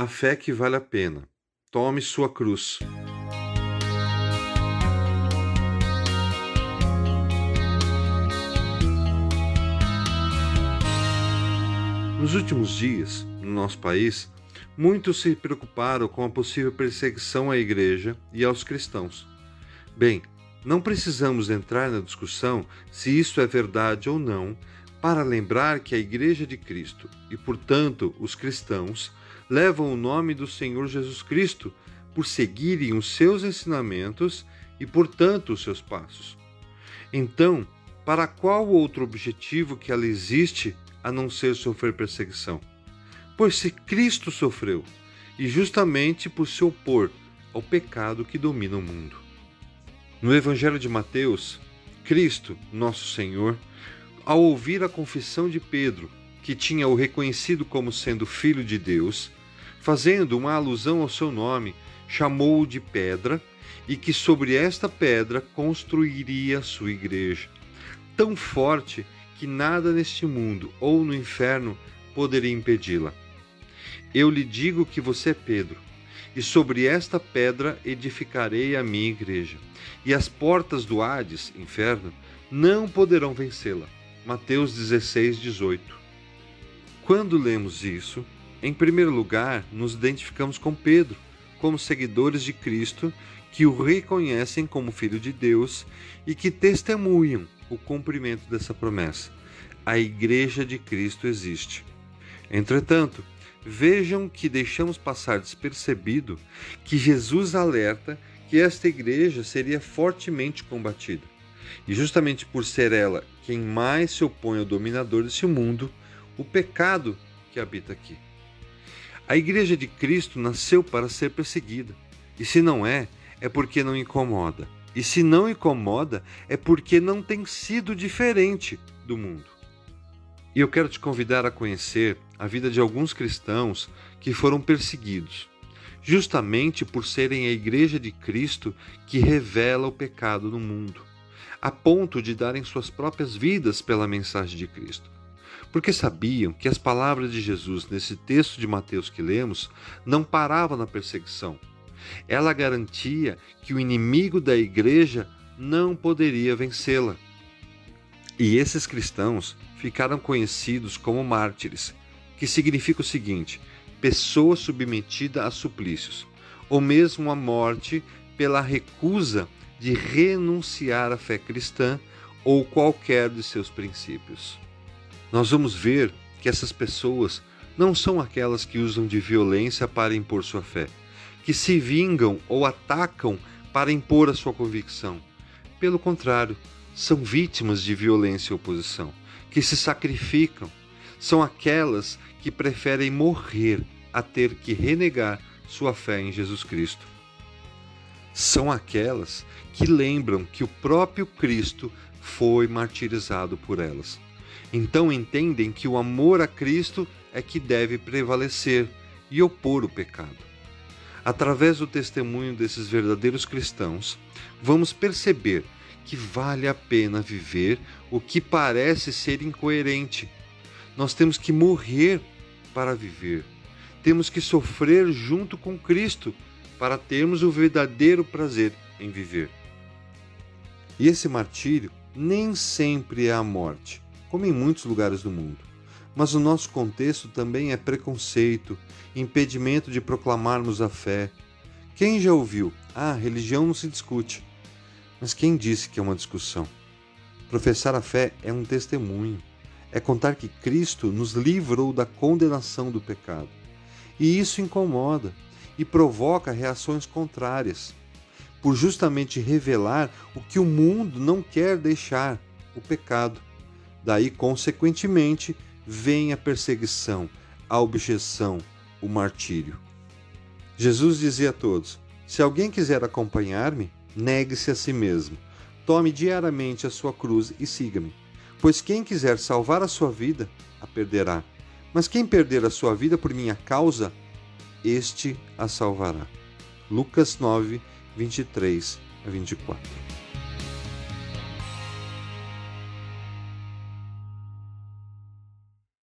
A fé que vale a pena. Tome sua cruz. Nos últimos dias, no nosso país, muitos se preocuparam com a possível perseguição à igreja e aos cristãos. Bem, não precisamos entrar na discussão se isso é verdade ou não, para lembrar que a Igreja de Cristo e, portanto, os cristãos levam o nome do Senhor Jesus Cristo por seguirem os seus ensinamentos e, portanto, os seus passos. Então, para qual outro objetivo que ela existe a não ser sofrer perseguição? Pois se Cristo sofreu, e justamente por se opor ao pecado que domina o mundo. No Evangelho de Mateus, Cristo, nosso Senhor, ao ouvir a confissão de Pedro, que tinha o reconhecido como sendo filho de Deus, fazendo uma alusão ao seu nome, chamou-o de pedra e que sobre esta pedra construiria a sua igreja, tão forte que nada neste mundo ou no inferno poderia impedi-la. Eu lhe digo que você é Pedro, e sobre esta pedra edificarei a minha igreja, e as portas do Hades, inferno, não poderão vencê-la. Mateus 16, 18. Quando lemos isso, em primeiro lugar, nos identificamos com Pedro, como seguidores de Cristo que o reconhecem como Filho de Deus e que testemunham o cumprimento dessa promessa. A Igreja de Cristo existe. Entretanto, vejam que deixamos passar despercebido que Jesus alerta que esta igreja seria fortemente combatida. E justamente por ser ela quem mais se opõe ao dominador deste mundo, o pecado que habita aqui. A Igreja de Cristo nasceu para ser perseguida, e se não é, é porque não incomoda. E se não incomoda, é porque não tem sido diferente do mundo. E eu quero te convidar a conhecer a vida de alguns cristãos que foram perseguidos, justamente por serem a Igreja de Cristo que revela o pecado no mundo, a ponto de darem suas próprias vidas pela mensagem de Cristo porque sabiam que as palavras de Jesus nesse texto de Mateus que lemos não paravam na perseguição. Ela garantia que o inimigo da igreja não poderia vencê-la. E esses cristãos ficaram conhecidos como mártires, que significa o seguinte: pessoa submetida a suplícios, ou mesmo a morte pela recusa de renunciar à fé cristã ou qualquer de seus princípios nós vamos ver que essas pessoas não são aquelas que usam de violência para impor sua fé, que se vingam ou atacam para impor a sua convicção. Pelo contrário, são vítimas de violência e oposição, que se sacrificam. São aquelas que preferem morrer a ter que renegar sua fé em Jesus Cristo. São aquelas que lembram que o próprio Cristo foi martirizado por elas. Então entendem que o amor a Cristo é que deve prevalecer e opor o pecado. Através do testemunho desses verdadeiros cristãos, vamos perceber que vale a pena viver o que parece ser incoerente. Nós temos que morrer para viver. Temos que sofrer junto com Cristo para termos o verdadeiro prazer em viver. E esse martírio nem sempre é a morte como em muitos lugares do mundo. Mas o nosso contexto também é preconceito, impedimento de proclamarmos a fé. Quem já ouviu? Ah, religião não se discute. Mas quem disse que é uma discussão? Professar a fé é um testemunho, é contar que Cristo nos livrou da condenação do pecado. E isso incomoda e provoca reações contrárias, por justamente revelar o que o mundo não quer deixar: o pecado. Daí, consequentemente, vem a perseguição, a objeção, o martírio. Jesus dizia a todos: Se alguém quiser acompanhar-me, negue-se a si mesmo. Tome diariamente a sua cruz e siga-me. Pois quem quiser salvar a sua vida, a perderá. Mas quem perder a sua vida por minha causa, este a salvará. Lucas 9, 23 a 24.